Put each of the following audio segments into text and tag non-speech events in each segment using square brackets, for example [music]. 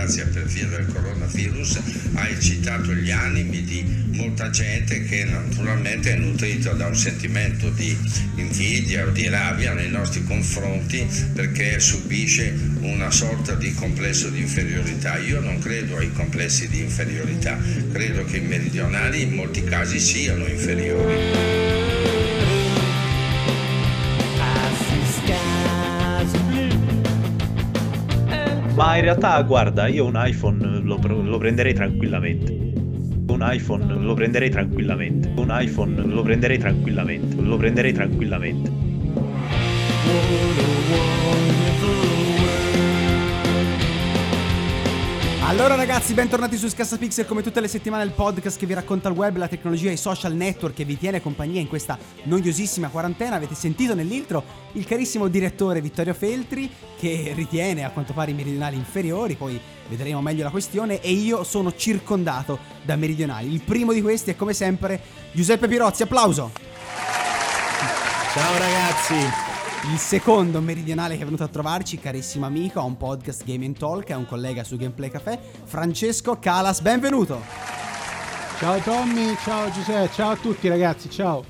disgrazia per via del coronavirus ha eccitato gli animi di molta gente che naturalmente è nutrita da un sentimento di invidia o di rabbia nei nostri confronti perché subisce una sorta di complesso di inferiorità. Io non credo ai complessi di inferiorità, credo che i meridionali in molti casi siano inferiori. Ma in realtà, guarda, io un iPhone lo, lo prenderei tranquillamente. Un iPhone lo prenderei tranquillamente. Un iPhone lo prenderei tranquillamente. Lo prenderei tranquillamente. Allora ragazzi, bentornati su Scassapixel come tutte le settimane il podcast che vi racconta il web, la tecnologia e i social network che vi tiene compagnia in questa noiosissima quarantena. Avete sentito nell'intro il carissimo direttore Vittorio Feltri che ritiene a quanto pare i meridionali inferiori, poi vedremo meglio la questione e io sono circondato da meridionali. Il primo di questi è come sempre Giuseppe Pirozzi, applauso! Ciao ragazzi! Il secondo meridionale che è venuto a trovarci, carissimo amico, ha un podcast Game Talk, è un collega su Gameplay Café, Francesco Calas, benvenuto! Ciao Tommy, ciao Giuseppe, ciao a tutti ragazzi, ciao!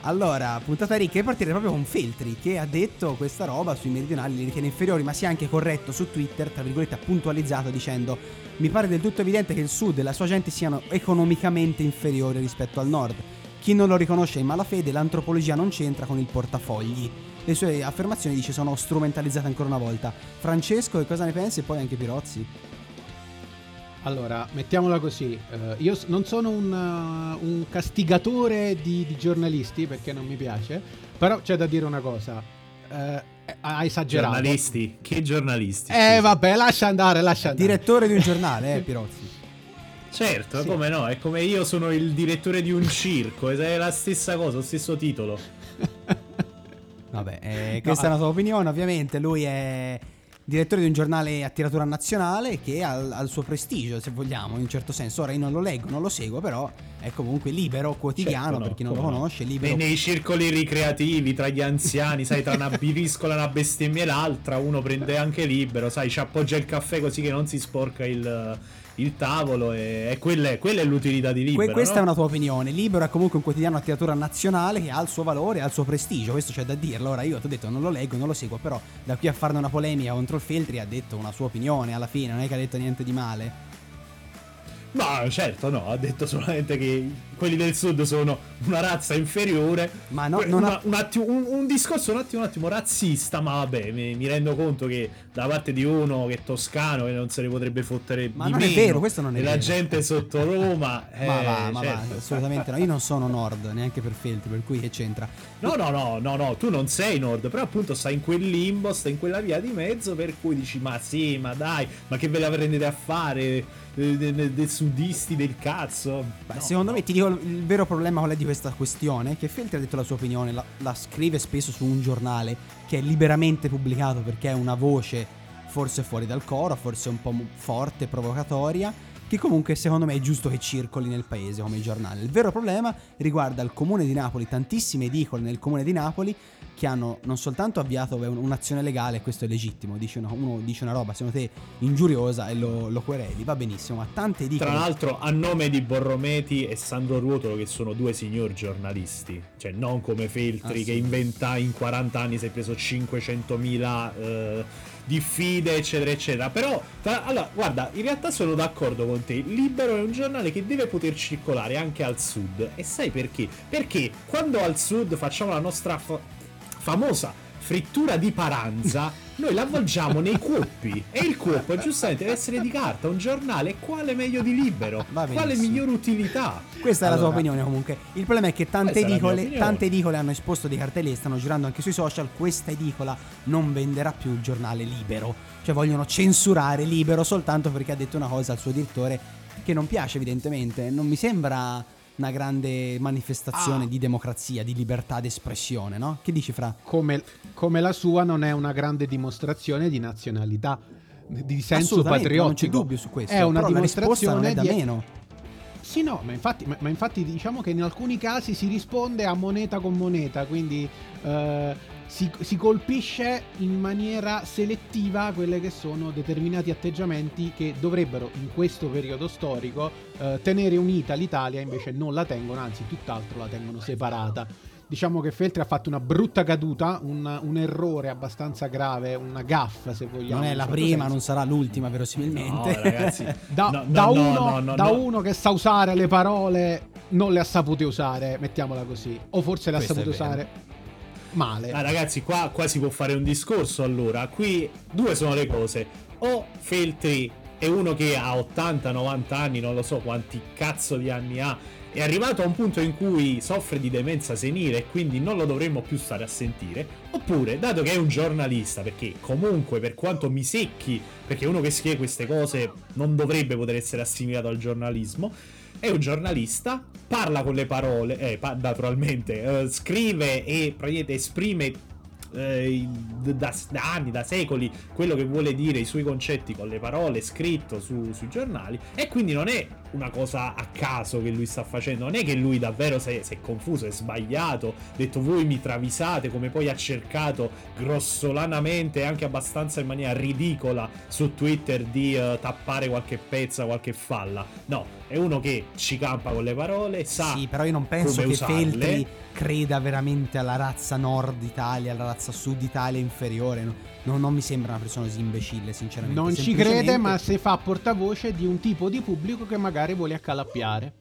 Allora, puntata ricca e partire proprio con Feltri che ha detto questa roba sui meridionali li ritiene inferiori, ma si è anche corretto su Twitter, tra virgolette, ha puntualizzato dicendo mi pare del tutto evidente che il sud e la sua gente siano economicamente inferiori rispetto al nord. Chi non lo riconosce in malafede, l'antropologia non c'entra con il portafogli. Le sue affermazioni dice sono strumentalizzate ancora una volta. Francesco, che cosa ne pensi? E poi anche Pirozzi. Allora, mettiamola così, eh, io non sono un, uh, un castigatore di, di giornalisti perché non mi piace, però c'è da dire una cosa, eh, ha esagerato. Giornalisti? Che giornalisti? Eh scusa? vabbè, lascia andare, lascia andare. Direttore di un giornale, eh, [laughs] Pirozzi. Certo, Sì. come no? È come io sono il direttore di un circo, è la stessa cosa, lo stesso titolo. [laughs] Vabbè, eh, questa è una sua opinione, ovviamente. Lui è direttore di un giornale a tiratura nazionale che ha, ha il suo prestigio, se vogliamo, in un certo senso. Ora io non lo leggo, non lo seguo, però è comunque libero, quotidiano, Certo, no, per chi non lo no. conosce, E libero. nei circoli ricreativi, tra gli anziani, sai, tra una [laughs] biviscola, una bestemmia e l'altra, uno prende anche libero, sai, ci appoggia il caffè così che non si sporca il, il tavolo e, e quella, è, quella è l'utilità di libero. Que- questa no? è una tua opinione. Libero è comunque un quotidiano a tiratura nazionale che ha il suo valore, ha il suo prestigio. Questo c'è da dirlo. Ora io ti ho detto non lo leggo, non lo seguo, però da qui a farne una polemica contro il Feltri ha detto una sua opinione alla fine, non è che ha detto niente di male. No, certo, no, ha detto solamente che quelli del sud sono una razza inferiore. Ma no, non una- ha- un, attimo, un, un discorso un attimo, un attimo razzista, ma vabbè, mi, mi rendo conto che da parte di uno che è toscano che non se ne potrebbe fottere Ma di non è meno, vero, questo non è e la vero. gente sotto Roma. [laughs] ma eh, va, ma certo. va, assolutamente no. Io non sono nord, neanche per Feltri, per cui che c'entra? No, no, no, no, no, tu non sei nord, però appunto stai in quel limbo, stai in quella via di mezzo per cui dici ma sì, ma dai, ma che ve la prendete a fare dei sudisti del cazzo? Beh, No, secondo no. me ti dico il vero problema qual è di questa questione, che Feltri ha detto la sua opinione, la, la scrive spesso su un giornale che è liberamente pubblicato perché è una voce forse fuori dal coro, forse un po' forte, provocatoria, che comunque secondo me è giusto che circoli nel paese come giornale. Il vero problema riguarda il comune di Napoli, tantissime edicole nel comune di Napoli che hanno non soltanto avviato un- un'azione legale, questo è legittimo, dice una, uno dice una roba secondo te ingiuriosa e lo, lo quereli, va benissimo, ma tante edicole... Tra l'altro, a nome di Borrometi e Sandro Ruotolo, che sono due signor giornalisti, cioè non come Feltri Ah, sì. che inventa in 40 anni si è preso 500.000 eh, diffide, eccetera, eccetera. Però, tra- allora, guarda, in realtà sono d'accordo con te. Libero è un giornale che deve poter circolare anche al sud. E sai perché? Perché quando al sud facciamo la nostra fa- famosa frittura di paranza, [laughs] noi l'avvolgiamo nei cuoppi e il cuoppo giustamente deve essere di carta, un giornale, quale meglio di libero? Quale benissimo. miglior utilità? Questa è la tua Allora, opinione comunque. Il problema è che tante edicole, tante edicole hanno esposto dei cartelli e stanno girando anche sui social. Questa edicola non venderà più il giornale libero. Cioè vogliono censurare libero soltanto perché ha detto una cosa al suo direttore che non piace evidentemente. Non mi sembra una grande manifestazione Ah. di democrazia, di libertà d'espressione, no? Che dici Fra? come, come la sua non è una grande dimostrazione di nazionalità, di senso patriottico. non c'è dubbio su questo. È una risposta non dimostrazione è da di meno. Sì, no, ma infatti, ma, ma infatti diciamo che in alcuni casi si risponde a moneta con moneta, quindi eh, si, si colpisce in maniera selettiva quelle che sono determinati atteggiamenti che dovrebbero in questo periodo storico eh, tenere unita l'Italia, invece non la tengono, anzi tutt'altro la tengono separata. Diciamo che Feltri ha fatto una brutta caduta, un, un errore abbastanza grave, una gaffa se vogliamo. Non è la certo prima, senso. non sarà l'ultima verosimilmente. No, ragazzi. [laughs] Da, No, no, da no, uno, da che sa usare le parole, non le ha sapute usare, mettiamola così. O forse le ha Questo sapute è vero. usare male. Ah, ragazzi, qua, qua si può fare un discorso allora. Qui due sono le cose. O Feltri è uno che ha 80-90 anni, non lo so quanti cazzo di anni ha. È arrivato a un punto in cui soffre di demenza senile e quindi non lo dovremmo più stare a sentire. Oppure, dato che è un giornalista, perché comunque per quanto mi secchi, perché uno che scrive queste cose non dovrebbe poter essere assimilato al giornalismo, è un giornalista, parla con le parole, eh, pa- naturalmente, eh, scrive e praticamente esprime eh, da, da anni, da secoli, quello che vuole dire i suoi concetti con le parole, scritto su- sui giornali. E quindi non è una cosa a caso che lui sta facendo, non è che lui davvero si è, si è confuso, è sbagliato, ha detto voi mi travisate, come poi ha cercato grossolanamente e anche abbastanza in maniera ridicola su Twitter di eh, tappare qualche pezza, qualche falla. No, è uno che ci campa con le parole, sa Sì, però io non penso che usarle. Feltri creda veramente alla razza nord Italia, alla razza sud Italia inferiore. No- no- non mi sembra una persona così imbecille, sinceramente. non ci crede, ma se fa portavoce di un tipo di pubblico che magari vuole accalappiare.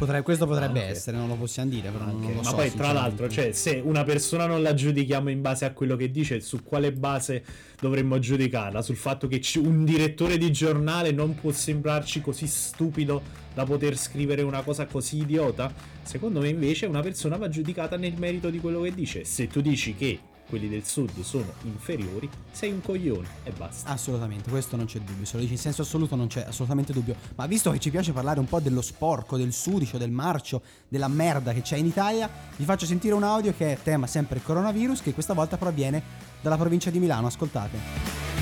Potrebbe- questo potrebbe Anche. essere, non lo possiamo dire, però non Anche. lo Ma so. poi, tra l'altro, cioè, se una persona non la giudichiamo in base a quello che dice, su quale base dovremmo giudicarla? Sul fatto che un direttore di giornale non può sembrarci così stupido da poter scrivere una cosa così idiota? Secondo me, invece, una persona va giudicata nel merito di quello che dice. Se tu dici che quelli del sud sono inferiori, sei un coglione e basta. Assolutamente, questo non c'è dubbio. Se lo dici in senso assoluto non c'è assolutamente dubbio. Ma visto che ci piace parlare un po' dello sporco, del sudicio, del marcio, della merda che c'è in Italia, vi faccio sentire un audio che è tema sempre coronavirus, che questa volta proviene dalla provincia di Milano. Ascoltate.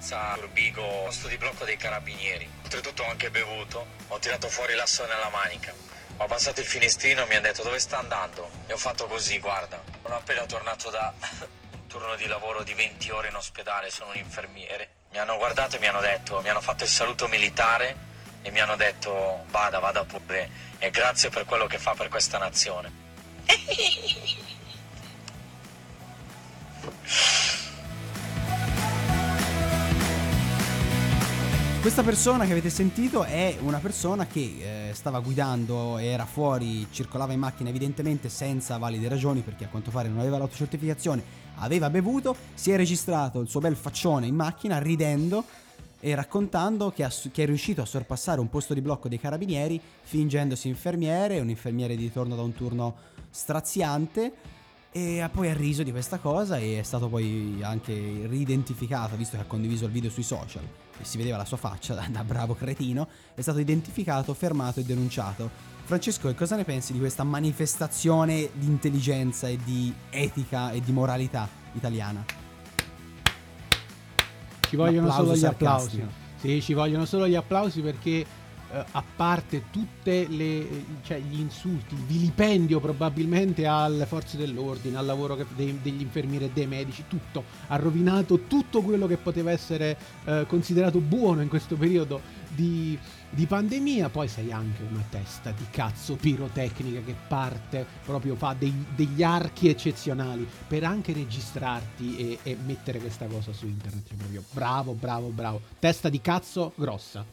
Piazza Urbigo, posto di blocco dei carabinieri. Oltretutto ho anche bevuto, ho tirato fuori l'asso nella manica. Ho passato il finestrino e mi hanno detto dove sta andando? E ho fatto così, guarda. Sono appena tornato da [laughs] un turno di lavoro di 20 ore in ospedale, sono un infermiere. Mi hanno guardato e mi hanno detto, mi hanno fatto il saluto militare e mi hanno detto vada, vada pure e grazie per quello che fa per questa nazione. [laughs] Questa persona che avete sentito è una persona che eh, stava guidando, era fuori, circolava in macchina evidentemente senza valide ragioni perché a quanto pare non aveva l'autocertificazione, aveva bevuto, si è registrato il suo bel faccione in macchina ridendo e raccontando che, ha su- che è riuscito a sorpassare un posto di blocco dei carabinieri fingendosi infermiere, un infermiere di ritorno da un turno straziante e ha poi ha riso di questa cosa e è stato poi anche ridentificato, visto che ha condiviso il video sui social e si vedeva la sua faccia da, da bravo cretino, è stato identificato, fermato e denunciato. Francesco, che cosa ne pensi di questa manifestazione di intelligenza e di etica e di moralità italiana? Ci vogliono solo gli applausi. Sì, ci vogliono solo gli applausi perché eh, a parte tutte le cioè gli insulti, il vilipendio probabilmente alle forze dell'ordine, al lavoro che- dei- degli infermieri e dei medici, tutto ha rovinato tutto quello che poteva essere eh, considerato buono in questo periodo di, di pandemia. Poi sei anche una testa di cazzo pirotecnica che parte proprio fa dei- degli archi eccezionali per anche registrarti e, e mettere questa cosa su internet. Cioè, proprio bravo, bravo, bravo. Testa di cazzo grossa.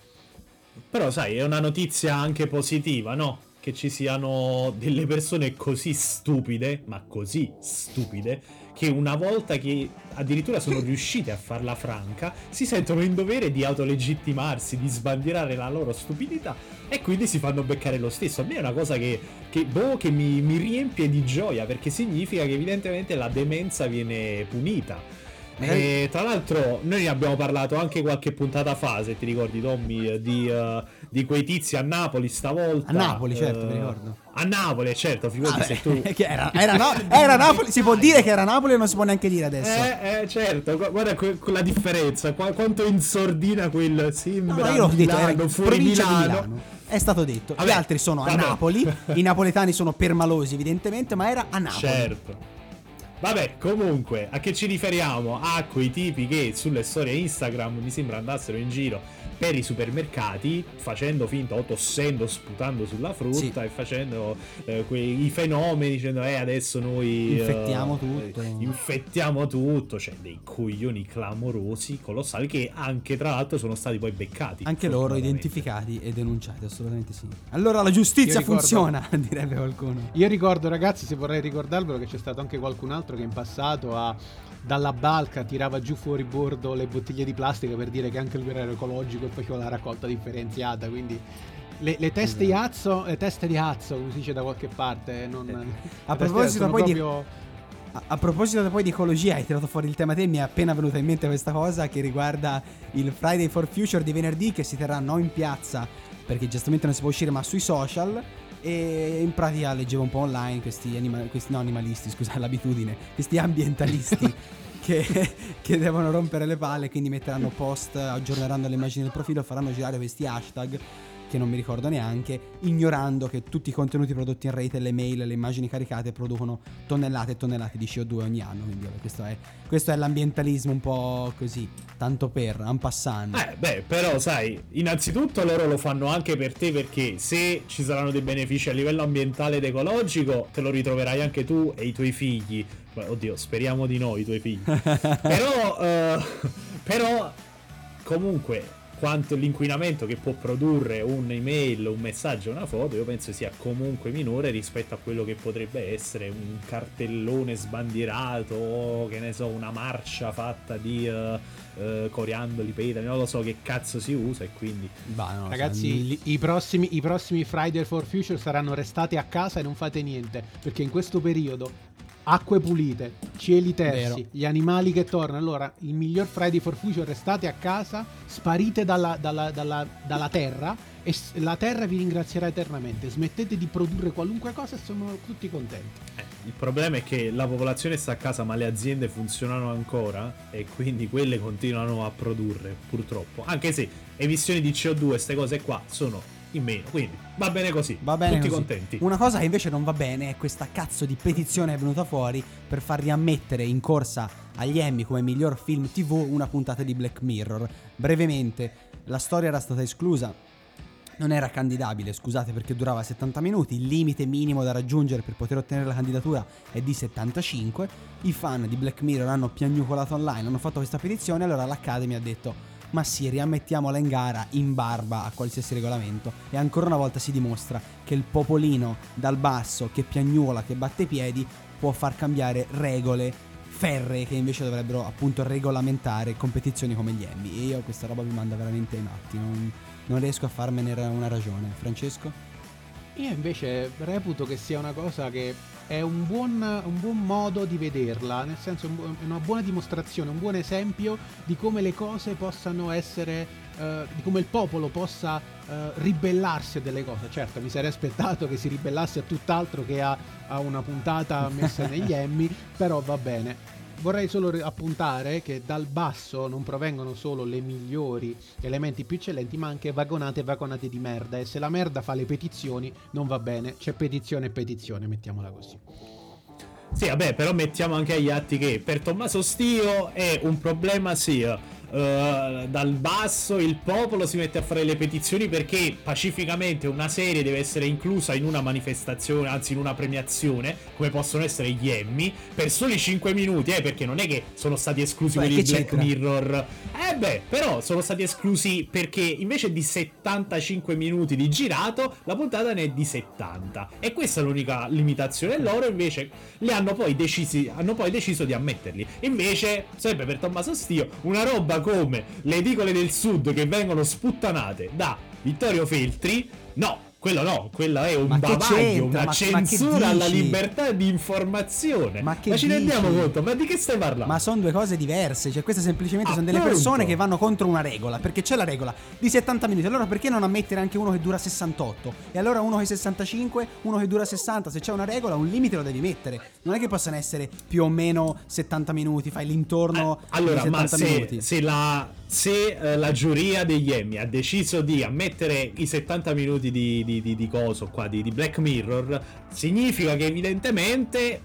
Però sai, è una notizia anche positiva, no? che ci siano delle persone così stupide, ma così stupide, che una volta che addirittura sono riuscite a farla franca, si sentono in dovere di autolegittimarsi, di sbandierare la loro stupidità e quindi si fanno beccare lo stesso. A me è una cosa che, che, boh, che mi, mi riempie di gioia perché significa che evidentemente la demenza viene punita. E tra l'altro noi abbiamo parlato anche qualche puntata fa, se ti ricordi Tommy, di, uh, di quei tizi a Napoli stavolta. A Napoli, certo, uh, mi ricordo. A Napoli, certo, figurati Ah, se tu... [laughs] era, era, no- era Napoli, si può [laughs] dire che era Napoli o non si può neanche dire adesso? Eh, eh, certo, gu- guarda que- quella differenza, qua- quanto in sordina quel sembra no, io l'ho detto, era Milano, fuori provincia Milano. Milano. È stato detto. Vabbè, Gli altri sono a vabbè. Napoli, [laughs] i napoletani sono permalosi evidentemente, ma era a Napoli. Certo. Vabbè, comunque, a che ci riferiamo? A quei tipi che sulle storie Instagram mi sembra andassero in giro per i supermercati facendo finta o tossendo, sputando sulla frutta Sì. e facendo eh, quei i fenomeni dicendo eh adesso noi eh, Infettiamo tutto." eh, infettiamo tutto, cioè dei coglioni clamorosi, colossali che anche tra l'altro sono stati poi beccati. Anche loro identificati e denunciati, assolutamente sì. Allora la giustizia ricordo- funziona, [laughs] direbbe qualcuno. Io ricordo, ragazzi, se vorrei ricordarvelo, che c'è stato anche qualcun altro che in passato ha dalla balca tirava giù fuori bordo le bottiglie di plastica per dire che anche lui era ecologico e faceva la raccolta differenziata. Quindi le, le teste di azzo, le teste di azzo, come si dice da qualche parte. Non, A le teste proposito poi di- proprio- A, a proposito poi di ecologia, hai tirato fuori il tema te, mi è appena venuta in mente questa cosa che riguarda il Friday for Future di venerdì che si terrà non in piazza perché giustamente non si può uscire ma sui social e in pratica leggevo un po' online questi, anima- questi no, animalisti, scusa [laughs] l'abitudine, questi ambientalisti [laughs] che, che devono rompere le palle quindi metteranno post, aggiorneranno le immagini del profilo, faranno girare questi hashtag che non mi ricordo neanche, ignorando che tutti i contenuti prodotti in rete, le mail, le immagini caricate producono tonnellate e tonnellate di CO2 ogni anno. Quindi questo, è, questo è l'ambientalismo un po' così, tanto per, en passant. Eh, beh, però sai, innanzitutto loro lo fanno anche per te perché se ci saranno dei benefici a livello ambientale ed ecologico, te lo ritroverai anche tu e i tuoi figli. Oddio, speriamo di no, i tuoi figli. [laughs] però, eh, però, comunque, quanto l'inquinamento che può produrre un'email, un messaggio, una foto, io penso sia comunque minore rispetto a quello che potrebbe essere un cartellone sbandierato, o, che ne so, una marcia fatta di eh, eh, coriandoli, petali, non lo so che cazzo si usa e quindi... Bah, so, Ragazzi, li- i, prossimi, i prossimi Friday for Future saranno restati a casa e non fate niente. Perché in questo periodo acque pulite, cieli tersi, Vero. gli animali che tornano. Allora, il miglior Friday for Future restate a casa, sparite dalla, dalla- dalla- dalla terra e la terra vi ringrazierà eternamente. Smettete di produrre qualunque cosa e sono tutti contenti. Eh, il problema è che la popolazione sta a casa ma le aziende funzionano ancora e quindi quelle continuano a produrre purtroppo. Anche se emissioni di CO2 queste cose qua sono in meno, quindi va bene così. Va bene Tutti così. contenti. Una cosa che invece non va bene è questa cazzo di petizione è venuta fuori per far riammettere in corsa agli Emmy come miglior film TV una puntata di Black Mirror. Brevemente, la storia era stata esclusa. Non era candidabile, scusate perché durava 70 minuti, il limite minimo da raggiungere per poter ottenere la candidatura è di 75. I fan di Black Mirror hanno piagnucolato online, hanno fatto questa petizione, allora l'Academy ha detto ma sì, riammettiamola in gara in barba a qualsiasi regolamento. E ancora una volta si dimostra che il popolino dal basso che piagnuola, che batte i piedi, può far cambiare regole ferree che invece dovrebbero appunto regolamentare competizioni come gli Emmy. E io questa roba mi manda veramente ai matti, non, non riesco a farmene una ragione. Francesco? Io invece reputo che sia una cosa che è un buon, un buon modo di vederla, nel senso bu- una buona dimostrazione, un buon esempio di come le cose possano essere, eh, di come il popolo possa eh, ribellarsi a delle cose. Certo, mi sarei aspettato che si ribellasse a tutt'altro che a, a una puntata messa [laughs] negli Emmy, però va bene. Vorrei solo appuntare che dal basso non provengono solo le migliori elementi più eccellenti, ma anche vagonate e vagonate di merda. E se la merda fa le petizioni, non va bene. C'è petizione e petizione, mettiamola così. Sì, vabbè, però mettiamo anche agli atti che per Tommaso Stio è un problema sia eh, dal basso il popolo si mette a fare le petizioni perché pacificamente una serie deve essere inclusa in una manifestazione, anzi in una premiazione, come possono essere gli Emmy, per soli 5 minuti, eh, perché non è che sono stati esclusi quelli che di Black c'entra? Mirror. Eh beh, però sono stati esclusi perché invece di 75 minuti di girato, la puntata ne è di 70. E questa è l'unica limitazione. Loro invece le hanno poi, decisi, hanno poi deciso di ammetterli. Invece, sempre per Tommaso Stio, una roba come? Le edicole del sud che vengono sputtanate da Vittorio Feltri, no, quello no, quello è un Ma bavaglio, una Ma- ma censura alla dici? libertà di informazione. Ma che ci rendiamo dici? conto? Ma di che stai parlando? Ma sono due cose diverse, cioè queste semplicemente sono delle Appunto. persone che vanno contro una regola, perché c'è la regola di 70 minuti, allora perché non ammettere anche uno che dura 68? E allora uno che 65, uno che dura 60, se c'è una regola un limite lo devi mettere, non è che possano essere più o meno 70 minuti, fai l'intorno Eh, allora, di 70 ma se, minuti. se la, se eh, la giuria degli Emmy ha deciso di ammettere i 70 minuti di, di, di, di coso qua, di, di Black Mirror, significa che evidentemente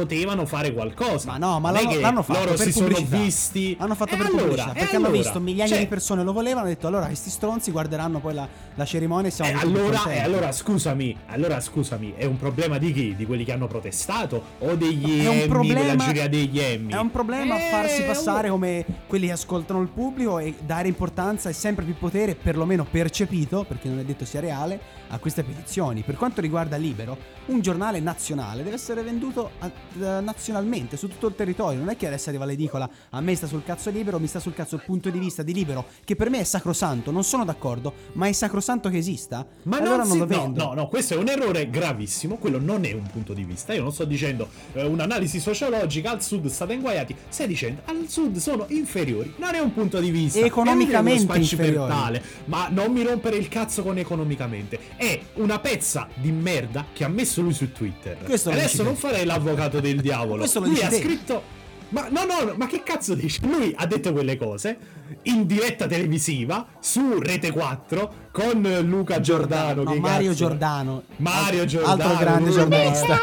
potevano fare qualcosa. Ma no, ma l'hanno, l'hanno fatto loro si sono pubblicità. visti. Hanno fatto E per allora, pubblicità, perché hanno allora? visto migliaia Cioè, di persone lo volevano, hanno detto allora questi stronzi guarderanno poi la, la cerimonia e siamo E tutti allora, e allora scusami, allora scusami, è un problema di chi? Di quelli che hanno protestato o degli È Emmy, problema- della giuria degli Emmy? È un problema Eh, farsi passare come quelli che ascoltano il pubblico e dare importanza e sempre più potere, perlomeno percepito, perché non è detto sia reale, a queste petizioni. Per quanto riguarda Libero, un giornale nazionale deve essere venduto a- eh, nazionalmente, su tutto il territorio. Non è che adesso arriva l'edicola, a me sta sul cazzo Libero, mi sta sul cazzo il punto di vista di Libero, che per me è sacrosanto, non sono d'accordo, ma è sacrosanto che esista? Ma allora non, non si- lo no, vendo. no, no, questo è un errore gravissimo. Quello non è un punto di vista. Io non sto dicendo eh, un'analisi sociologica al sud state inguaiati. Stai dicendo al sud sono inferiori. Non è un punto di vista. Economicamente inferiori. Ma non mi rompere il cazzo con economicamente. È una pezza di merda che ha messo lui su Twitter. Questo Adesso non farei l'avvocato del diavolo. Questo lo lui ha te. scritto. Ma no, no, ma che cazzo dici? Lui ha detto quelle cose in diretta televisiva su Rete 4 con Luca Giordano. No, che Mario cazzo- Giordano. Mario Alt- Giordano. Altro grande giornalista.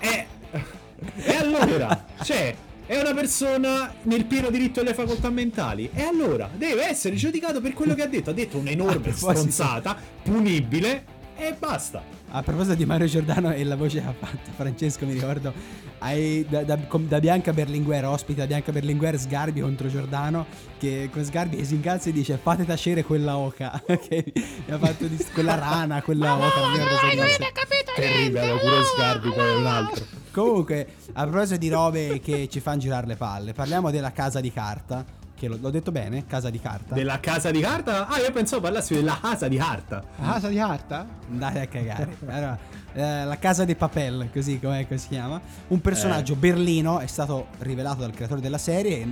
E, [laughs] e allora, cioè, è una persona nel pieno diritto alle facoltà mentali. E allora deve essere giudicato per quello che ha detto. Ha detto un'enorme [laughs] stronzata, punibile e basta. A proposito di Mario Giordano e la voce che ha fatto Francesco, mi ricordo hai- da, da- com- da Bianca Berlinguer, ospita Bianca Berlinguer, Sgarbi contro Giordano, che con Sgarbi si incazza e dice fate tacere quella oca, [laughs] che mi ha fatto di- quella rana, quella oca, non mi ricordo se fosse. Terribile, aveva pure Sgarbi, poi è un altro. Comunque, a proposito di robe che ci fanno girare le palle, parliamo della casa di carta, che lo- l'ho detto bene, casa di carta. Della casa di carta? Ah, io pensavo parlassi della casa di carta. La casa di carta? Andate a cagare. Allora, eh, la casa dei papel, così come si chiama. Un personaggio Eh. berlino è stato rivelato dal creatore della serie.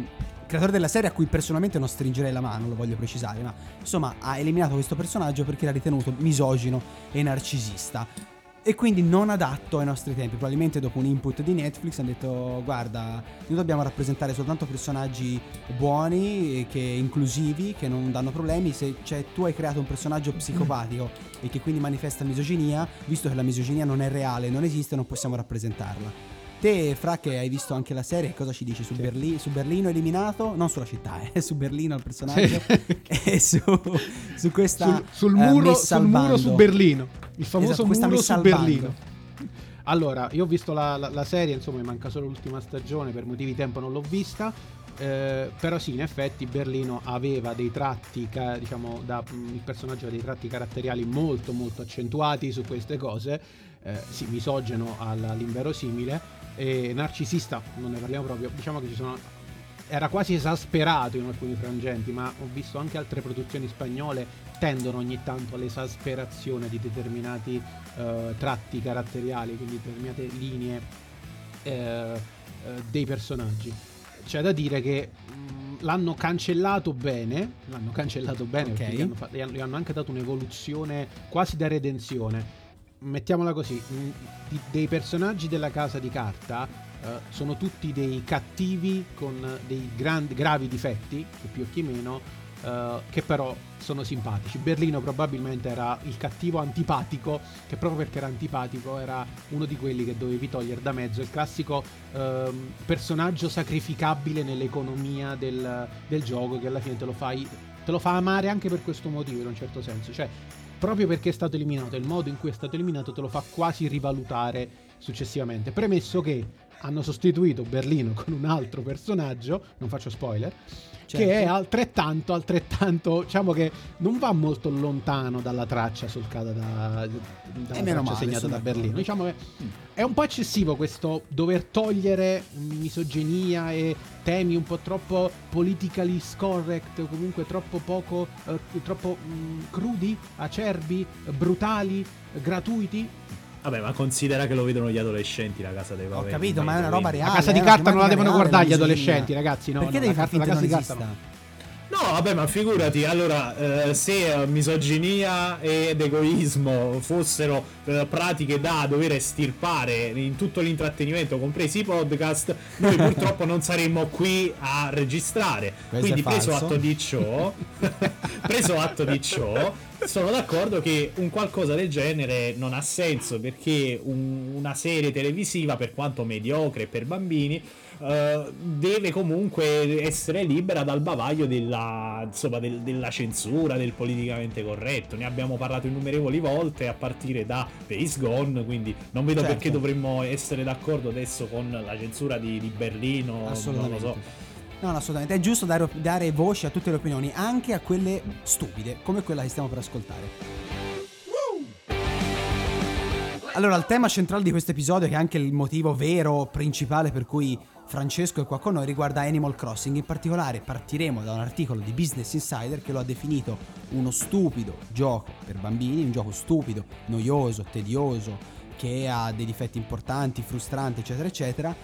Creatore della serie a cui personalmente non stringerei la mano, lo voglio precisare, ma insomma ha eliminato questo personaggio perché l'ha ritenuto misogino e narcisista. E quindi non adatto ai nostri tempi. Probabilmente dopo un input di Netflix hanno detto: Guarda, noi dobbiamo rappresentare soltanto personaggi buoni, che inclusivi, che non danno problemi. Se cioè, tu hai creato un personaggio psicopatico e che quindi manifesta misoginia, visto che la misoginia non è reale, non esiste, non possiamo rappresentarla. Te, Fra, che hai visto anche la serie, cosa ci dici su, Berli- su Berlino eliminato? Non sulla città, eh, [laughs] su Berlino il personaggio. [laughs] e su, su questa sul, sul eh, muro, messa sul muro su Berlino. Il famoso Esatto, muro su. Berlino. Allora, io ho visto la, la- la serie, insomma, mi manca solo l'ultima stagione, per motivi di tempo non l'ho vista. eh, però sì, in effetti Berlino aveva dei tratti, ca- diciamo, da, il personaggio ha dei tratti caratteriali molto molto accentuati su queste cose. Eh, sì, misogeno all'inverosimile e narcisista, non ne parliamo proprio. Diciamo che ci sono era quasi esasperato in alcuni frangenti, ma ho visto anche altre produzioni spagnole tendono ogni tanto all'esasperazione di determinati eh, tratti caratteriali, quindi determinate linee eh, eh, dei personaggi. C'è da dire che mh, l'hanno cancellato bene, l'hanno cancellato bene Ok. perché gli hanno- gli hanno anche dato un'evoluzione quasi da redenzione. Mettiamola così, di- dei personaggi della casa di carta eh, sono tutti dei cattivi con dei grandi, gravi difetti, che più o che meno, eh, che però sono simpatici. Berlino probabilmente era il cattivo antipatico, che proprio perché era antipatico era uno di quelli che dovevi togliere da mezzo, il classico ehm, personaggio sacrificabile nell'economia del, del gioco che alla fine te lo fai... Te lo fa amare anche per questo motivo, in un certo senso. Cioè, proprio perché è stato eliminato, il modo in cui è stato eliminato te lo fa quasi rivalutare successivamente. Premesso che hanno sostituito Berlino con un altro personaggio, non faccio spoiler, Certo. che è altrettanto, altrettanto, diciamo che non va molto lontano dalla traccia solcata da, dalla E meno traccia male, segnata da. Berlino. Diciamo che è un po' eccessivo questo dover togliere misoginia e temi un po' troppo politically scorrect, o comunque troppo poco, eh, troppo mh, crudi, acerbi, brutali, gratuiti. Vabbè, ma considera che lo vedono gli adolescenti la casa dei Ho capito, ma è una roba reale. La casa di una carta non la devono reale, guardare gli adolescenti, ragazzi. No, Perché no, devi la far casa- la finta casa di carta esista? No, vabbè, ma figurati, allora, eh, se eh, misoginia ed egoismo fossero eh, pratiche da dover estirpare in tutto l'intrattenimento, compresi i podcast, noi purtroppo non saremmo qui a registrare. Questo Quindi, [laughs] preso atto di ciò, preso atto di ciò, sono d'accordo che un qualcosa del genere non ha senso perché un- una serie televisiva, per quanto mediocre per bambini, eh, deve comunque essere libera dal bavaglio della, insomma, del- della censura, del politicamente corretto. Ne abbiamo parlato innumerevoli volte a partire da Days Gone, quindi non vedo Certo. perché dovremmo essere d'accordo adesso con la censura di, di Berlino. Non lo so. No, no, assolutamente. È giusto dare, dare voce a tutte le opinioni, anche a quelle stupide, come quella che stiamo per ascoltare. Allora, il tema centrale di questo episodio, che è anche il motivo vero, principale per cui Francesco è qua con noi, riguarda Animal Crossing. In particolare partiremo da un articolo di Business Insider che lo ha definito uno stupido gioco per bambini, un gioco stupido, noioso, tedioso, che ha dei difetti importanti, frustranti, eccetera, eccetera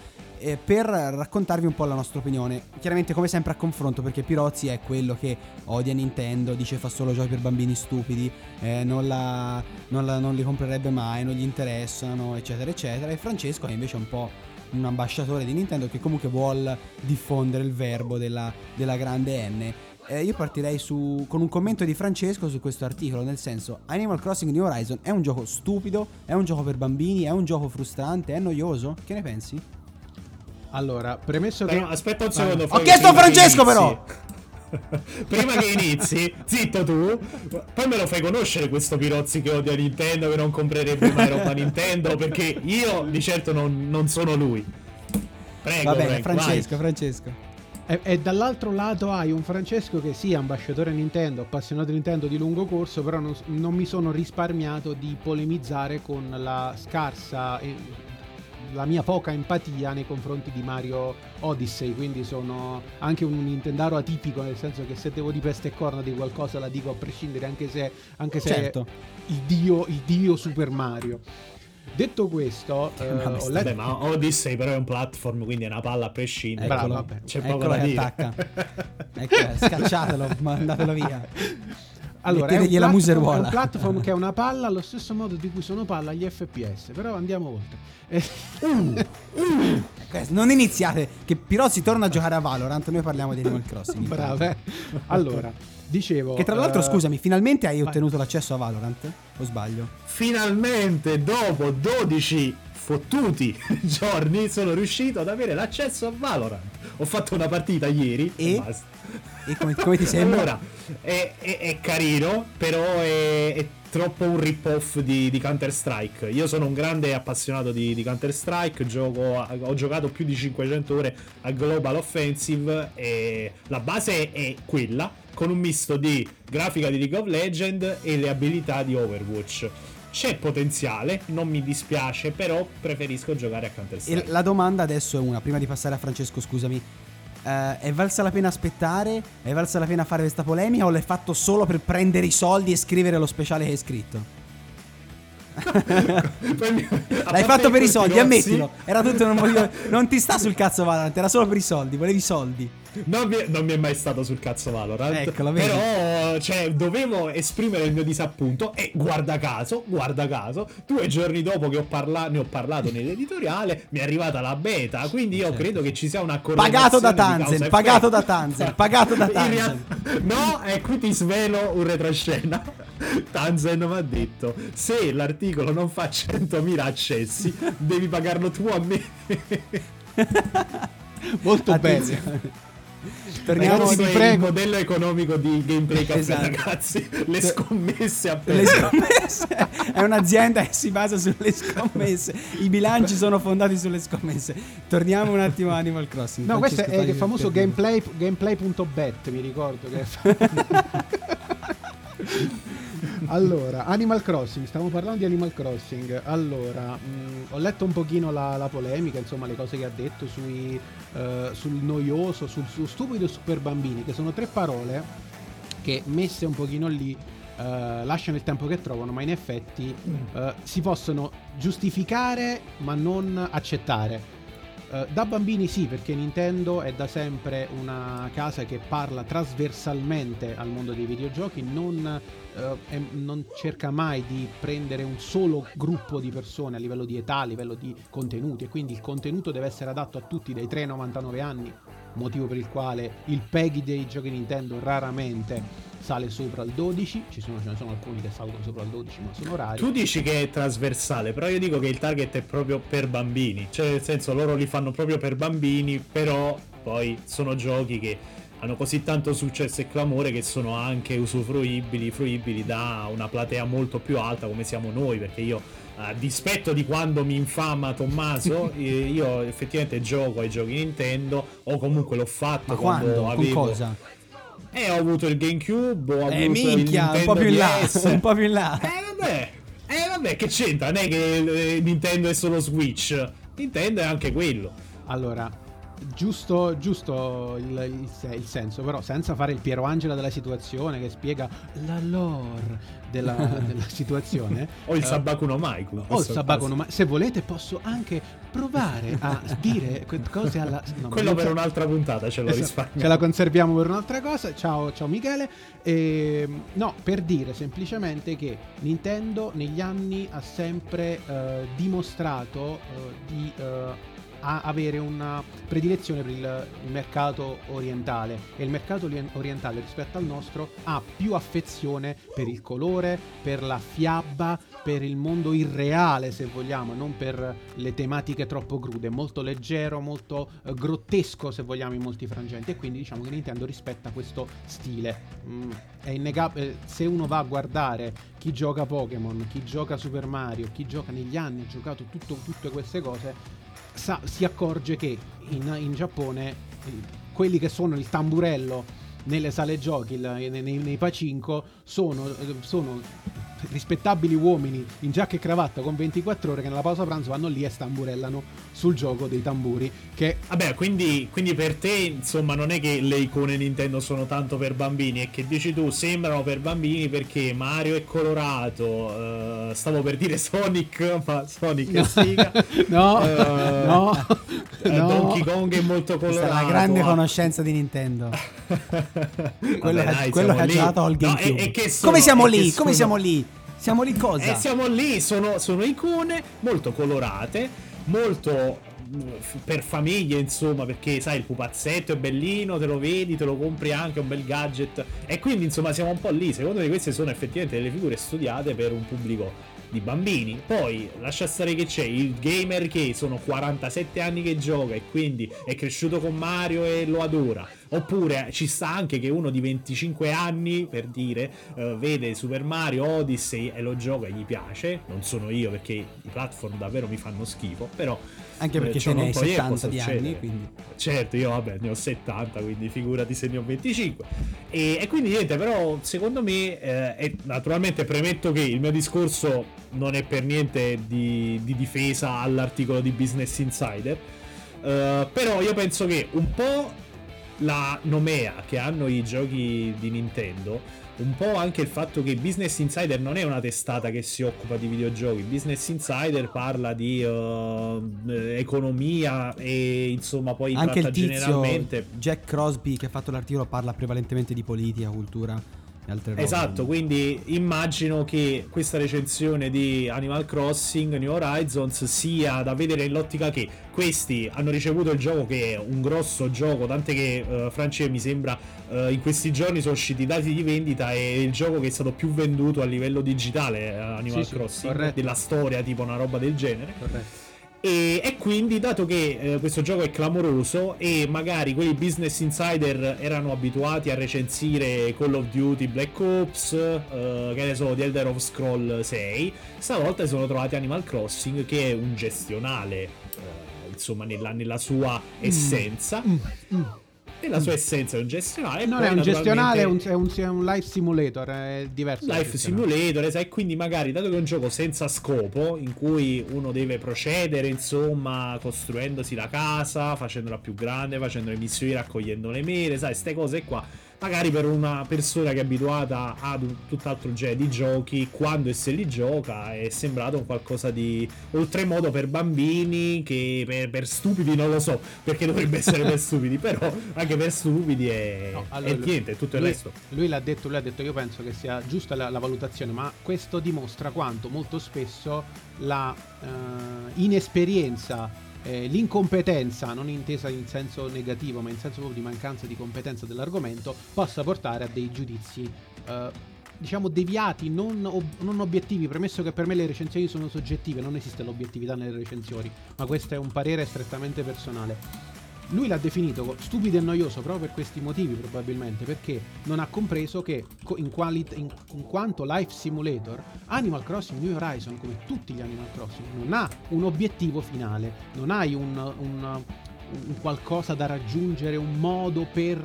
eh, per raccontarvi un po' la nostra opinione. Chiaramente, come sempre, a confronto, perché Pirozzi è quello che odia Nintendo, dice fa solo giochi per bambini stupidi, eh, non, la- non la- non li comprerebbe mai, non gli interessano, eccetera, eccetera. E Francesco è invece un po' un ambasciatore di Nintendo che comunque vuole diffondere il verbo della, della grande N. Eh, io partirei su- con un commento di Francesco su questo articolo, nel senso Animal Crossing New Horizon è un gioco stupido, è un gioco per bambini, è un gioco frustrante, è noioso? Che ne pensi? Allora, premesso Però che... aspetta un secondo. Ho Fabio, chiesto a Francesco, però! [laughs] Prima che inizi, zitto tu, poi me lo fai conoscere questo Pirozzi che odia Nintendo, che non comprerebbe mai roba [laughs] Nintendo, perché io di certo non, non sono lui. Prego, Va bene, Frank, Francesco, vai. Francesco. E, e dall'altro lato hai un Francesco che sì, ambasciatore Nintendo, appassionato Nintendo di lungo corso, però non, non mi sono risparmiato di polemizzare con la scarsa e la mia poca empatia nei confronti di Mario Odyssey, quindi sono anche un Nintendaro atipico, nel senso che se devo di peste e corna di qualcosa la dico a prescindere, anche se, anche se Certo. è il dio, il dio Super Mario. Detto questo, [laughs] eh, ho letto... Vabbè, ma Odyssey però è un platform, quindi è una palla a prescindere. Bravo, Eccolo, vabbè. C'è poco eccolo da dire. attacca. [laughs] Ecco, scacciatelo, mandatelo via. [laughs] Allora, Mettetegli la platform, è museruola. un platform che è una palla allo stesso modo di cui sono palla gli FPS, però andiamo oltre. Eh, Eh, [laughs] Non iniziate, che Pirozzi torna a giocare a Valorant, noi parliamo di Animal Crossing. [laughs] bravo, eh. Allora, dicevo... Che tra l'altro, eh, scusami, finalmente hai vai. ottenuto l'accesso a Valorant? O sbaglio? Finalmente, dopo 12 fottuti [laughs] giorni, sono riuscito ad avere l'accesso a Valorant. Ho fatto una partita ieri E? basta. E come, come ti sembra? [laughs] Allora, è, è- è carino, però è, è troppo un rip-off di, di Counter-Strike. Io sono un grande appassionato di, di Counter-Strike, gioco ho giocato più di 500 ore a Global Offensive e la base è quella, con un misto di grafica di League of Legends e le abilità di Overwatch. C'è potenziale, non mi dispiace, però preferisco giocare a Counter-Strike. La domanda adesso è una, prima di passare a Francesco, scusami. Eh, è valsa la pena aspettare? È valsa la pena fare questa polemica o l'hai fatto solo per prendere i soldi e scrivere lo speciale che hai scritto? [laughs] L'hai fatto per i soldi, ammettilo. Era tutto un motivo. [laughs] Non ti sta sul cazzo Valorant, era solo per i soldi, volevi i soldi. Non mi, non mi è mai stato sul cazzo Valorant. Ecco? Però, cioè, dovevo esprimere il mio disappunto. E guarda caso, guarda caso, due giorni dopo che ho parla- ne ho parlato nell'editoriale, mi è arrivata la beta. Quindi io Certo. credo che ci sia una Pagato da correlazione di causa Tanzen, pagato da. Tanzen, pagato da Tanzen. real- No, e qui ti svelo un retroscena. Tanzen mi ha detto: se l'articolo non fa 100.000 accessi, devi pagarlo tu a me. [laughs] Molto Attenzione. bene. Torniamo Ragazzi, vi è prego. il modello economico di gameplay caffè, Esatto. ragazzi. Le scommesse a Le scommesse è un'azienda che si basa sulle scommesse. I bilanci sono fondati sulle scommesse. Torniamo un attimo a Animal Crossing. No, questo è il famoso gameplay, gameplay.bet, mi ricordo che... [laughs] allora, Animal Crossing, stiamo parlando di Animal Crossing. Allora, mh, ho letto un pochino la, la polemica, insomma, le cose che ha detto sui, eh, sul noioso, sul, su stupido e super bambini, che sono tre parole che messe un pochino lì eh, lasciano il tempo che trovano, ma in effetti eh, si possono giustificare ma non accettare. Eh, da bambini sì, perché Nintendo è da sempre una casa che parla trasversalmente al mondo dei videogiochi, non, è- non cerca mai di prendere un solo gruppo di persone a livello di età, a livello di contenuti, e quindi il contenuto deve essere adatto a tutti dai 3 ai 99 anni, motivo per il quale il PEGI dei giochi Nintendo raramente sale sopra il 12, ci sono, ce ne sono alcuni che salgono sopra il 12 ma sono rari. Tu dici che è trasversale, però io dico che il target è proprio per bambini. Cioè, nel senso, loro li fanno proprio per bambini, però poi sono giochi che hanno così tanto successo e clamore che sono anche usufruibili, fruibili da una platea molto più alta come siamo noi, perché io a dispetto di quando mi infama Tommaso, [laughs] eh, io effettivamente gioco ai giochi Nintendo o comunque l'ho fatto Ma quando? Con avevo cosa? E ho avuto il GameCube, ho Eh, avuto il minchia, un Nintendo po' più in là, DS. [laughs] un po' più in là. Eh vabbè, eh vabbè, che c'entra? Non è che eh, Nintendo è solo Switch. Nintendo è anche quello. Allora, giusto, giusto il, il il senso, però senza fare il Piero Angela della situazione che spiega la lore della, [laughs] della situazione. O il eh, Sabaku no Maiku. o il Sabaku ma se volete posso anche provare a dire cose alla... no, Quello per so- un'altra puntata ce lo Esatto, risparmio. Ce la conserviamo per un'altra cosa. Ciao, ciao Michele. Ehm, no, per dire semplicemente che Nintendo negli anni ha sempre eh, dimostrato eh, di eh, a- avere una predilezione per il, il mercato orientale. E il mercato orien- orientale rispetto al nostro ha più affezione per il colore, per la fiaba, per il mondo irreale se vogliamo, non per le tematiche troppo crude, molto leggero, molto eh, grottesco se vogliamo in molti frangenti. E quindi diciamo che Nintendo rispetta questo stile. Mm, è innegabile, se uno va a guardare chi gioca Pokémon, chi gioca Super Mario, chi gioca negli anni, ha giocato tutto- tutte queste cose, sa- si accorge che in, in Giappone eh, quelli che sono il tamburello nelle sale giochi, il- nei, nei, nei pacinco, sono, eh, sono rispettabili uomini in giacca e cravatta con 24 ore che nella pausa pranzo vanno lì e stamburellano sul gioco dei tamburi. Che Vabbè, quindi, quindi per te, insomma, non è che le icone Nintendo sono tanto per bambini, è che dici tu sembrano per bambini perché Mario è colorato, eh, stavo per dire Sonic, ma Sonic è Sega. [laughs] no, Eh, no, eh, no. Donkey Kong è molto Questa colorato. è la grande ah. conoscenza di Nintendo. [laughs] Vabbè, quello che, dai, quello che ha lì. giocato al No, GameCube. è- è che sono- Come siamo lì? Come sono- siamo lì? Siamo lì cosa? E siamo lì, sono, sono icone molto colorate, molto mm, per famiglie, insomma, perché sai, il pupazzetto è bellino, te lo vedi, te lo compri anche, un bel gadget. E quindi, insomma, siamo un po' lì. Secondo me queste sono effettivamente delle figure studiate per un pubblico di bambini. Poi lascia stare che c'è il gamer che sono 47 anni che gioca e quindi è cresciuto con Mario e lo adora. Oppure ci sta anche che uno di 25 anni, per dire, eh, vede Super Mario Odyssey e lo gioca e gli piace. Non sono io perché i platform davvero mi fanno schifo, però... Anche eh, perché te ne hai po' di- può 70 di anni, quindi... Certo, io vabbè ne ho 70, quindi figurati se ne ho 25. E, e quindi niente, però secondo me, eh, e naturalmente premetto che il mio discorso non è per niente di, di difesa all'articolo di Business Insider, eh, però io penso che un po' la nomea che hanno i giochi di Nintendo, un po' anche il fatto che Business Insider non è una testata che si occupa di videogiochi, Business Insider parla di eh, economia e insomma poi Anche il tratta tizio generalmente Jack Crosby che ha fatto l'articolo parla prevalentemente di politica, cultura e. Esatto, quindi immagino che questa recensione di Animal Crossing New Horizons sia da vedere nell'ottica che questi hanno ricevuto il gioco che è un grosso gioco, tant'è che eh, France mi sembra eh, in questi giorni sono usciti i dati di vendita e il gioco che è stato più venduto a livello digitale eh, Animal Sì, sì, Crossing corretto. della storia, tipo una roba del genere. Corretto. E, e quindi, dato che eh, questo gioco è clamoroso e magari quelli business insider erano abituati a recensire Call of Duty Black Ops, eh, che ne so, di Elder of Scroll 6, stavolta si sono trovati Animal Crossing che è un gestionale, eh, insomma, nella, nella sua essenza. Mm, mm. Nella sua essenza è un gestionale. e Non è un gestionale, è un, è un- è un simulator, è diverso. Life. Simulator, sai, quindi magari dato che è un gioco senza scopo, in cui uno deve procedere, insomma, costruendosi la casa, facendola più grande, facendo le missioni, raccogliendo le mele, sai, ste cose qua. Magari per una persona che è abituata ad un tutt'altro genere di giochi, quando e se li gioca, è sembrato un qualcosa di oltremodo per bambini, che per, per stupidi non lo so, perché dovrebbe essere per [laughs] stupidi, però anche per stupidi è, No, è allora, niente, è tutto il lui, resto. Lui l'ha detto, lui ha detto, io penso che sia giusta la, la valutazione, ma questo dimostra quanto molto spesso la eh, inesperienza, eh, l'incompetenza, non intesa in senso negativo, ma in senso proprio di mancanza di competenza dell'argomento, possa portare a dei giudizi. eh, Diciamo deviati, non, ob- non obiettivi, premesso che per me le recensioni sono soggettive, non esiste l'obiettività nelle recensioni, ma questo è un parere strettamente personale. Lui l'ha definito stupido e noioso proprio per questi motivi probabilmente, perché non ha compreso che in, quali- in- in quanto Life Simulator, Animal Crossing New Horizon, come tutti gli Animal Crossing, non ha un obiettivo finale, non hai un- un qualcosa da raggiungere, un modo per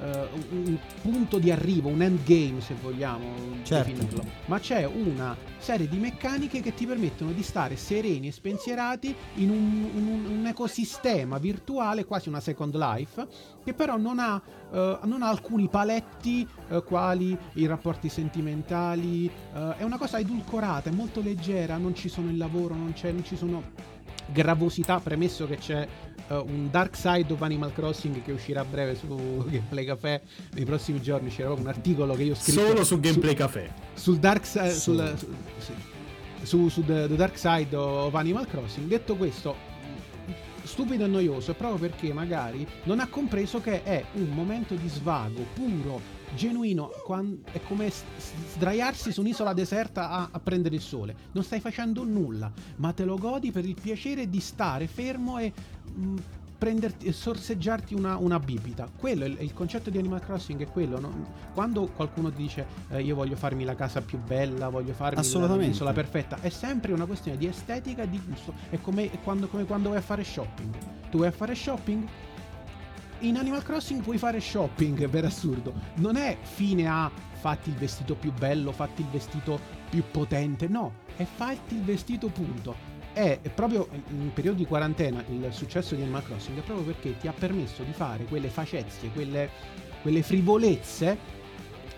eh, un un punto di arrivo, un endgame se vogliamo Certo. definirlo, ma c'è una serie di meccaniche che ti permettono di stare sereni e spensierati in un, un- un ecosistema virtuale, quasi una Second Life, che però non ha, eh, non ha alcuni paletti eh, quali i rapporti sentimentali, è una cosa edulcorata, è molto leggera, non ci sono il lavoro, non, c'è, non ci sono gravosità, premesso che c'è eh, un Dark Side of Animal Crossing che uscirà a breve su [laughs] Gameplay Café nei prossimi giorni, c'era proprio un articolo che io ho scritto Solo su Gameplay Café. sul Dark Side sul, su, sì. su, su the, the Dark Side of Animal Crossing. Detto questo, stupido e noioso è proprio perché magari non ha compreso che è un momento di svago puro, genuino, è come sdraiarsi su un'isola deserta a, a prendere il sole. Non stai facendo nulla, ma te lo godi per il piacere di stare fermo e mh, prenderti e sorseggiarti una, una bibita. Quello è il, il concetto di Animal Crossing è quello. no? Quando qualcuno ti dice eh, io voglio farmi la casa più bella, voglio farmi l'isola perfetta, è sempre una questione di estetica e di gusto. È come quando, come quando vai a fare shopping. Tu vai a fare shopping? In Animal Crossing puoi fare shopping, per assurdo. Non è fine a fatti il vestito più bello, fatti il vestito più potente, no, è fatti il vestito punto. È proprio in periodo di quarantena il successo di Animal Crossing è proprio perché ti ha permesso di fare quelle facezie, quelle, quelle frivolezze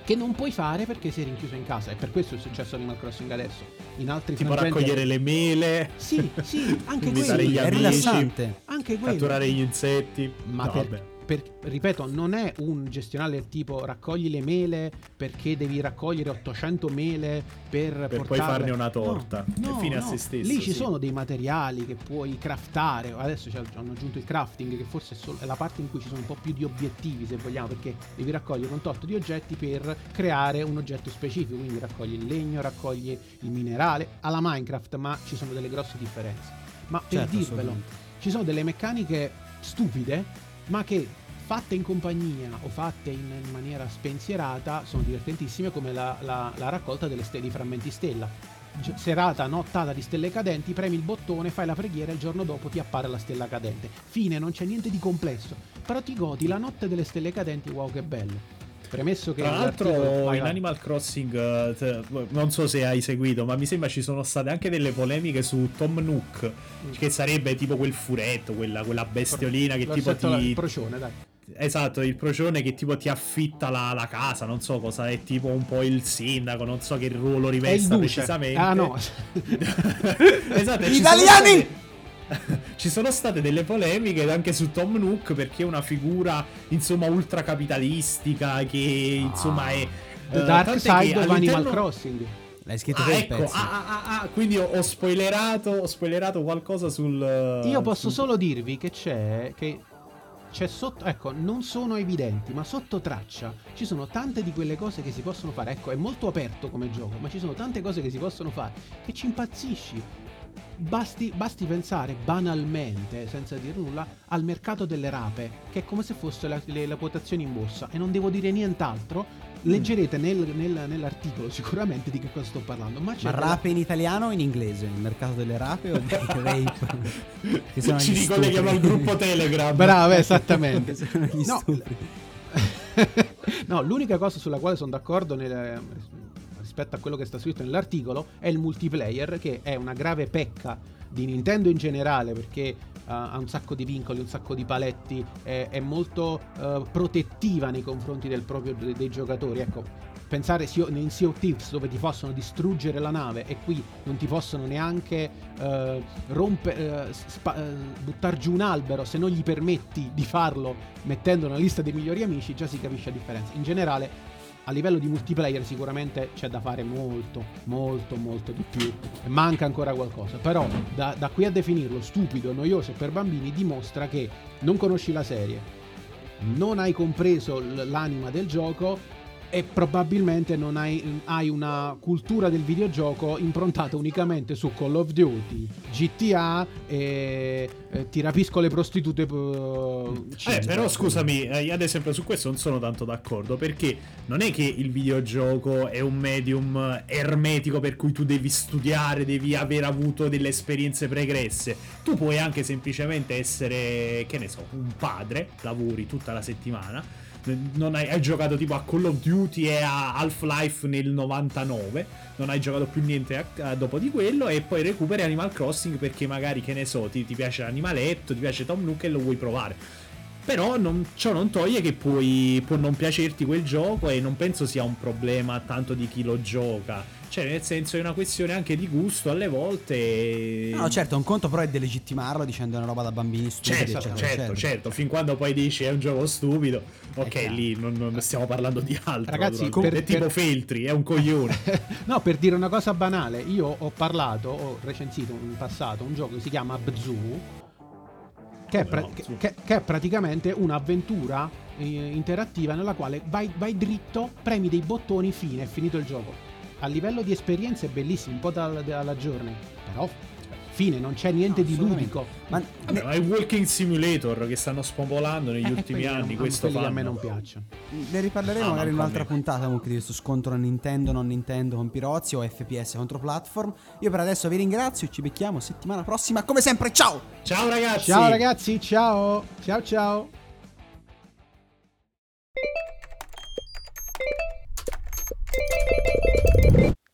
che non puoi fare perché sei rinchiuso in casa. E per questo è successo Animal Crossing adesso. In altri Tipo frangenti- raccogliere le mele, Sì, sì, anche quello. gli è amici. rilassante. Anche quello. catturare gli insetti. Ma No, per- vabbè. Per- ripeto, non è un gestionale del tipo raccogli le mele perché devi raccogliere 800 mele per, Per poi portarle- farne una torta. No, È fine a no, se stesso, Lì ci sì. sono dei materiali che puoi craftare. Adesso ci hanno aggiunto il crafting, che forse è, solo- è la parte in cui ci sono un po' più di obiettivi, se vogliamo, perché devi raccogliere un tot di oggetti per creare un oggetto specifico. Quindi raccogli il legno, raccogli il minerale, alla Minecraft, ma ci sono delle grosse differenze. Ma per Certo, dirvelo, ci sono delle meccaniche stupide, ma che fatte in compagnia o fatte in, maniera spensierata sono divertentissime come la, la- la raccolta delle ste- dei frammenti stella. Serata nottata di stelle cadenti, premi il bottone, fai la preghiera e il giorno dopo ti appare la stella cadente. Fine, non c'è niente di complesso. Però ti godi la notte delle stelle cadenti, wow che bello. Premesso che Tra l'altro in. Animal Crossing, eh, non so se hai seguito, ma mi sembra ci sono state anche delle polemiche su Tom Nook, che sarebbe tipo quel furetto, quella, quella bestiolina che tipo ti... il procione, dai. Esatto, il procione che tipo ti affitta la, la casa, non so cosa è tipo un po' il sindaco, non so che ruolo rivesta precisamente. Ah no. [laughs] [laughs] esatto, Italiani! [laughs] Ci sono state delle polemiche anche su Tom Nook perché è una figura insomma ultracapitalistica che insomma è The eh, Dark Side of Animal Crossing. L'hai scritto Ah, ecco, pezzo. ah, ah, ah, ah, quindi ho, ho spoilerato, ho spoilerato qualcosa sul Io posso sul- solo dirvi che c'è. Che c'è sotto. Ecco, non sono evidenti, ma sotto traccia ci sono tante di quelle cose che si possono fare. Ecco, è molto aperto come gioco, ma ci sono tante cose che si possono fare che ci impazzisci. Basti, basti pensare banalmente, senza dire nulla, al mercato delle rape, che è come se fosse la, le, le quotazioni in borsa. E non devo dire nient'altro. Leggerete nel- nel- nell'articolo sicuramente di che cosa sto parlando. Ma, c'è Ma della- rape in italiano o in inglese? Il mercato delle rape o dei rape? [laughs] [laughs] Che sono Ci ricolleghiamo al gruppo Telegram. Brava, [laughs] esattamente. Che sono gli No, no, l'unica cosa sulla quale sono d'accordo nel- rispetto a quello che sta scritto nell'articolo è il multiplayer, che è una grave pecca di Nintendo in generale, perché uh, ha un sacco di vincoli, un sacco di paletti, è, è molto uh, protettiva nei confronti del proprio dei, dei giocatori. Ecco, pensare in Sea of Thieves dove ti possono distruggere la nave e qui non ti possono neanche uh, rompe, buttare giù un albero se non gli permetti di farlo mettendo nella lista dei migliori amici, già si capisce la differenza. In generale, a livello di multiplayer sicuramente c'è da fare molto, molto, molto di più. Manca ancora qualcosa. Però da, da qui a definirlo stupido, noioso e per bambini dimostra che non conosci la serie, non hai compreso l'anima del gioco e probabilmente non hai, hai una cultura del videogioco improntata unicamente su Call of Duty, GTA e, e ti rapisco le prostitute. eh, Eh, però scusami, eh, io ad esempio su questo non sono tanto d'accordo perché non è che il videogioco è un medium ermetico per cui tu devi studiare, devi aver avuto delle esperienze pregresse. Tu puoi anche semplicemente essere, che ne so, un padre, lavori tutta la settimana. Non hai, hai giocato tipo a Call of Duty e a Half-Life nel 99, non hai giocato più niente a- a- dopo di quello e poi recuperi Animal Crossing perché magari, che ne so, ti, ti piace l'animaletto, ti piace Tom Nook e lo vuoi provare. Però non- ciò non toglie che puoi, può non piacerti quel gioco e non penso sia un problema tanto di chi lo gioca. Cioè, nel senso, è una questione anche di gusto alle volte. No, certo, un conto però è delegittimarlo dicendo è una roba da bambini stupidi, Certo, certo, eccetera. certo, fin quando poi dici è un gioco stupido, ok, lì non, non stiamo parlando di altro. Ragazzi, per- è tipo per- Feltri, è un coglione. [laughs] no, per dire una cosa banale, io ho parlato, ho recensito in passato un gioco che si chiama Abzu, che è, pra- no, che- Abzu? che- che è praticamente un'avventura eh, interattiva nella quale vai, vai dritto, premi dei bottoni, fine, è finito il gioco. A livello di esperienza è bellissimo, un po' dalla, dalla journey, però fine, non c'è niente No, di ludico. Ma Vabbè, ma i Walking Simulator che stanno spopolando negli Eh, ultimi quelli anni, questo fanno. a me non piacciono. ne riparleremo Ah, magari in un'altra me. puntata comunque di questo scontro Nintendo, non Nintendo con Pirozzi o FPS contro platform. Io per adesso vi ringrazio, ci becchiamo settimana prossima. Come sempre, ciao! Ciao ragazzi! Ciao ragazzi, ciao! Ciao ciao!